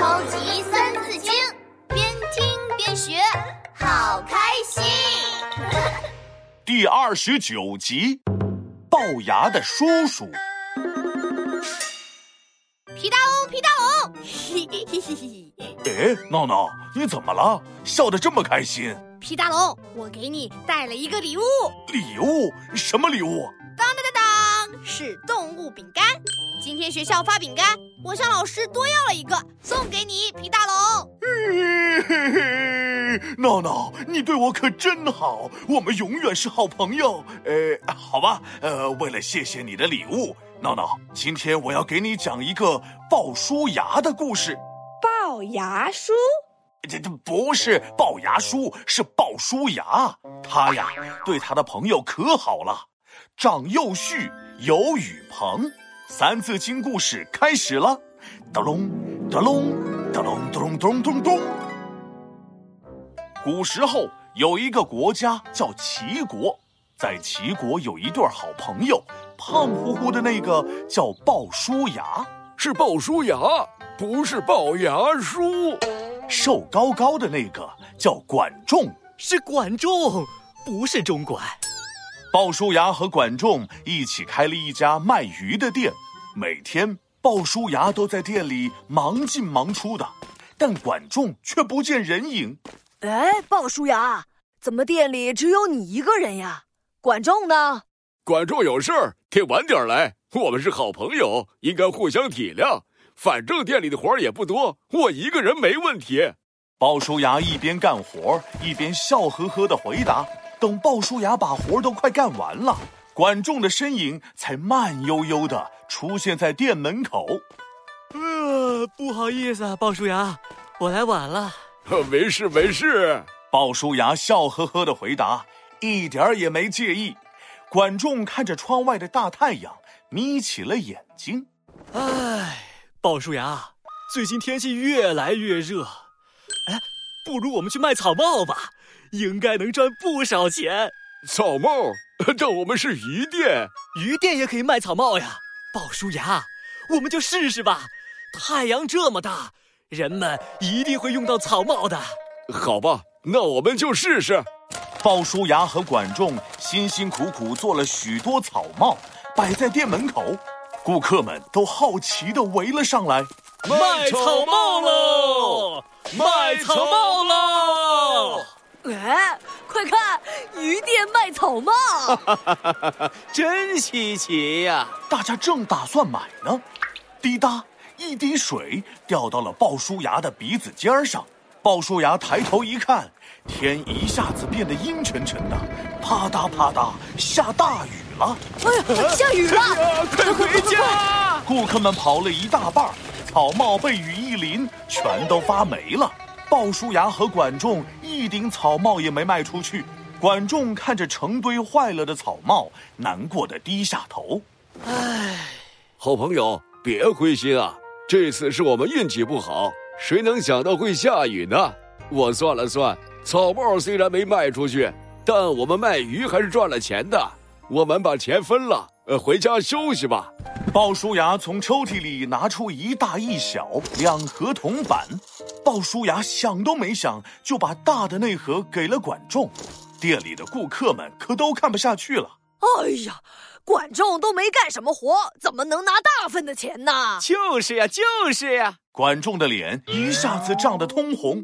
超级三字经，边听边学，好开心。第二十九集，龅牙的叔叔。皮大龙，皮大龙，嘿嘿嘿嘿嘿。哎，闹闹，你怎么了？笑得这么开心？皮大龙，我给你带了一个礼物。礼物？什么礼物？当当当当，是动物饼干。今天学校发饼干，我向老师多要了一个，送给你，皮大龙。嘿嘿嘿，闹闹，你对我可真好，我们永远是好朋友。呃，好吧，呃，为了谢谢你的礼物，闹闹，今天我要给你讲一个鲍叔牙的故事。龅牙叔？这这不是龅牙叔，是鲍叔牙。他呀，对他的朋友可好了。长幼序，有雨棚。三字经故事开始了，咚隆咚隆咚隆咚隆咚咚咚。古时候有一个国家叫齐国，在齐国有一对好朋友，胖乎乎的那个叫鲍叔牙，是鲍叔牙，不是鲍牙叔。瘦高高的那个叫管仲，是管仲，不是中管。鲍叔牙和管仲一起开了一家卖鱼的店，每天鲍叔牙都在店里忙进忙出的，但管仲却不见人影。哎，鲍叔牙，怎么店里只有你一个人呀？管仲呢？管仲有事儿，得晚点来。我们是好朋友，应该互相体谅。反正店里的活儿也不多，我一个人没问题。鲍叔牙一边干活一边笑呵呵的回答。等鲍叔牙把活都快干完了，管仲的身影才慢悠悠的出现在店门口。呃，不好意思啊，鲍叔牙，我来晚了。没事没事。鲍叔牙笑呵呵的回答，一点儿也没介意。管仲看着窗外的大太阳，眯起了眼睛。唉，鲍叔牙，最近天气越来越热，哎，不如我们去卖草帽吧。应该能赚不少钱。草帽？但我们是鱼店，鱼店也可以卖草帽呀。鲍叔牙，我们就试试吧。太阳这么大，人们一定会用到草帽的。好吧，那我们就试试。鲍叔牙和管仲辛辛苦苦做了许多草帽，摆在店门口，顾客们都好奇地围了上来。卖草帽喽！卖草帽喽！哎，快看，鱼店卖草帽，真稀奇呀！大家正打算买呢，滴答，一滴水掉到了鲍叔牙的鼻子尖上。鲍叔牙抬头一看，天一下子变得阴沉沉的，啪嗒啪嗒下大雨了。哎呀，下雨了！快回家！顾客们跑了一大半，草帽被雨一淋，全都发霉了。鲍叔牙和管仲一顶草帽也没卖出去。管仲看着成堆坏了的草帽，难过的低下头。唉，好朋友，别灰心啊！这次是我们运气不好，谁能想到会下雨呢？我算了算，草帽虽然没卖出去，但我们卖鱼还是赚了钱的。我们把钱分了，呃，回家休息吧。鲍叔牙从抽屉里拿出一大一小两盒铜板，鲍叔牙想都没想就把大的那盒给了管仲。店里的顾客们可都看不下去了。哎呀，管仲都没干什么活，怎么能拿大份的钱呢？就是呀，就是呀。管仲的脸一下子涨得通红。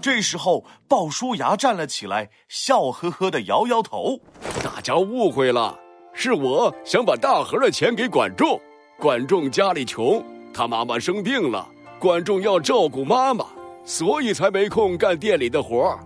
这时候，鲍叔牙站了起来，笑呵呵的摇摇头：“大家误会了，是我想把大盒的钱给管仲。”管仲家里穷，他妈妈生病了，管仲要照顾妈妈，所以才没空干店里的活儿。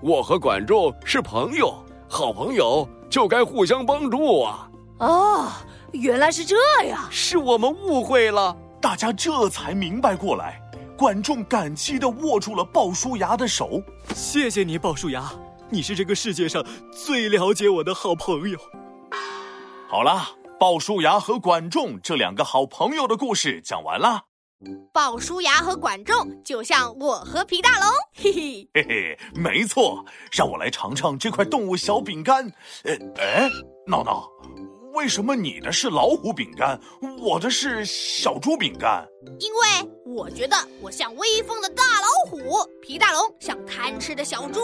我和管仲是朋友，好朋友就该互相帮助啊！哦，原来是这样，是我们误会了。大家这才明白过来。管仲感激的握住了鲍叔牙的手，谢谢你，鲍叔牙，你是这个世界上最了解我的好朋友。好了。鲍叔牙和管仲这两个好朋友的故事讲完了。鲍叔牙和管仲就像我和皮大龙，嘿嘿嘿嘿，没错。让我来尝尝这块动物小饼干。呃，哎，闹闹，为什么你的是老虎饼干，我的是小猪饼干？因为我觉得我像威风的大老虎，皮大龙像贪吃的小猪。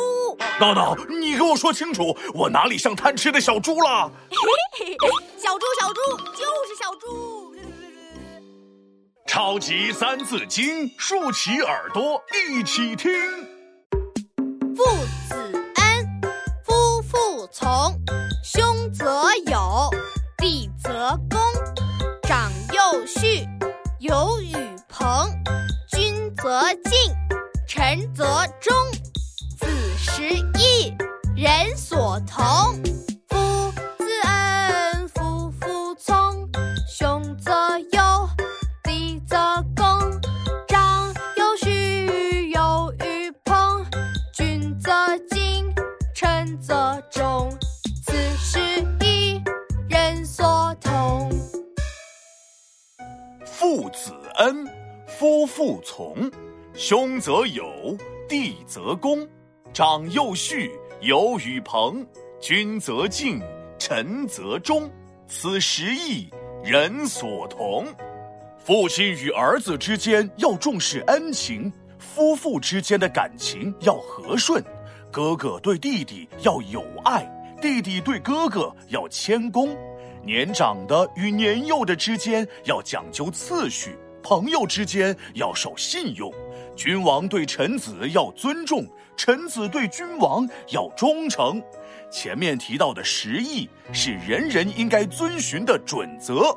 闹闹，你给我说清楚，我哪里像贪吃的小猪了？嘿嘿小猪，小猪，就是小猪。超级三字经，竖起耳朵一起听。父子恩，夫妇从，兄则友，弟则恭，长幼序，友与朋，君则敬，臣则忠，子时义，人所同。恩，夫妇从，兄则友，弟则恭，长幼序，友与朋，君则敬，臣则忠，此十义，人所同。父亲与儿子之间要重视恩情，夫妇之间的感情要和顺，哥哥对弟弟要友爱，弟弟对哥哥要谦恭。年长的与年幼的之间要讲究次序，朋友之间要守信用，君王对臣子要尊重，臣子对君王要忠诚。前面提到的十义是人人应该遵循的准则。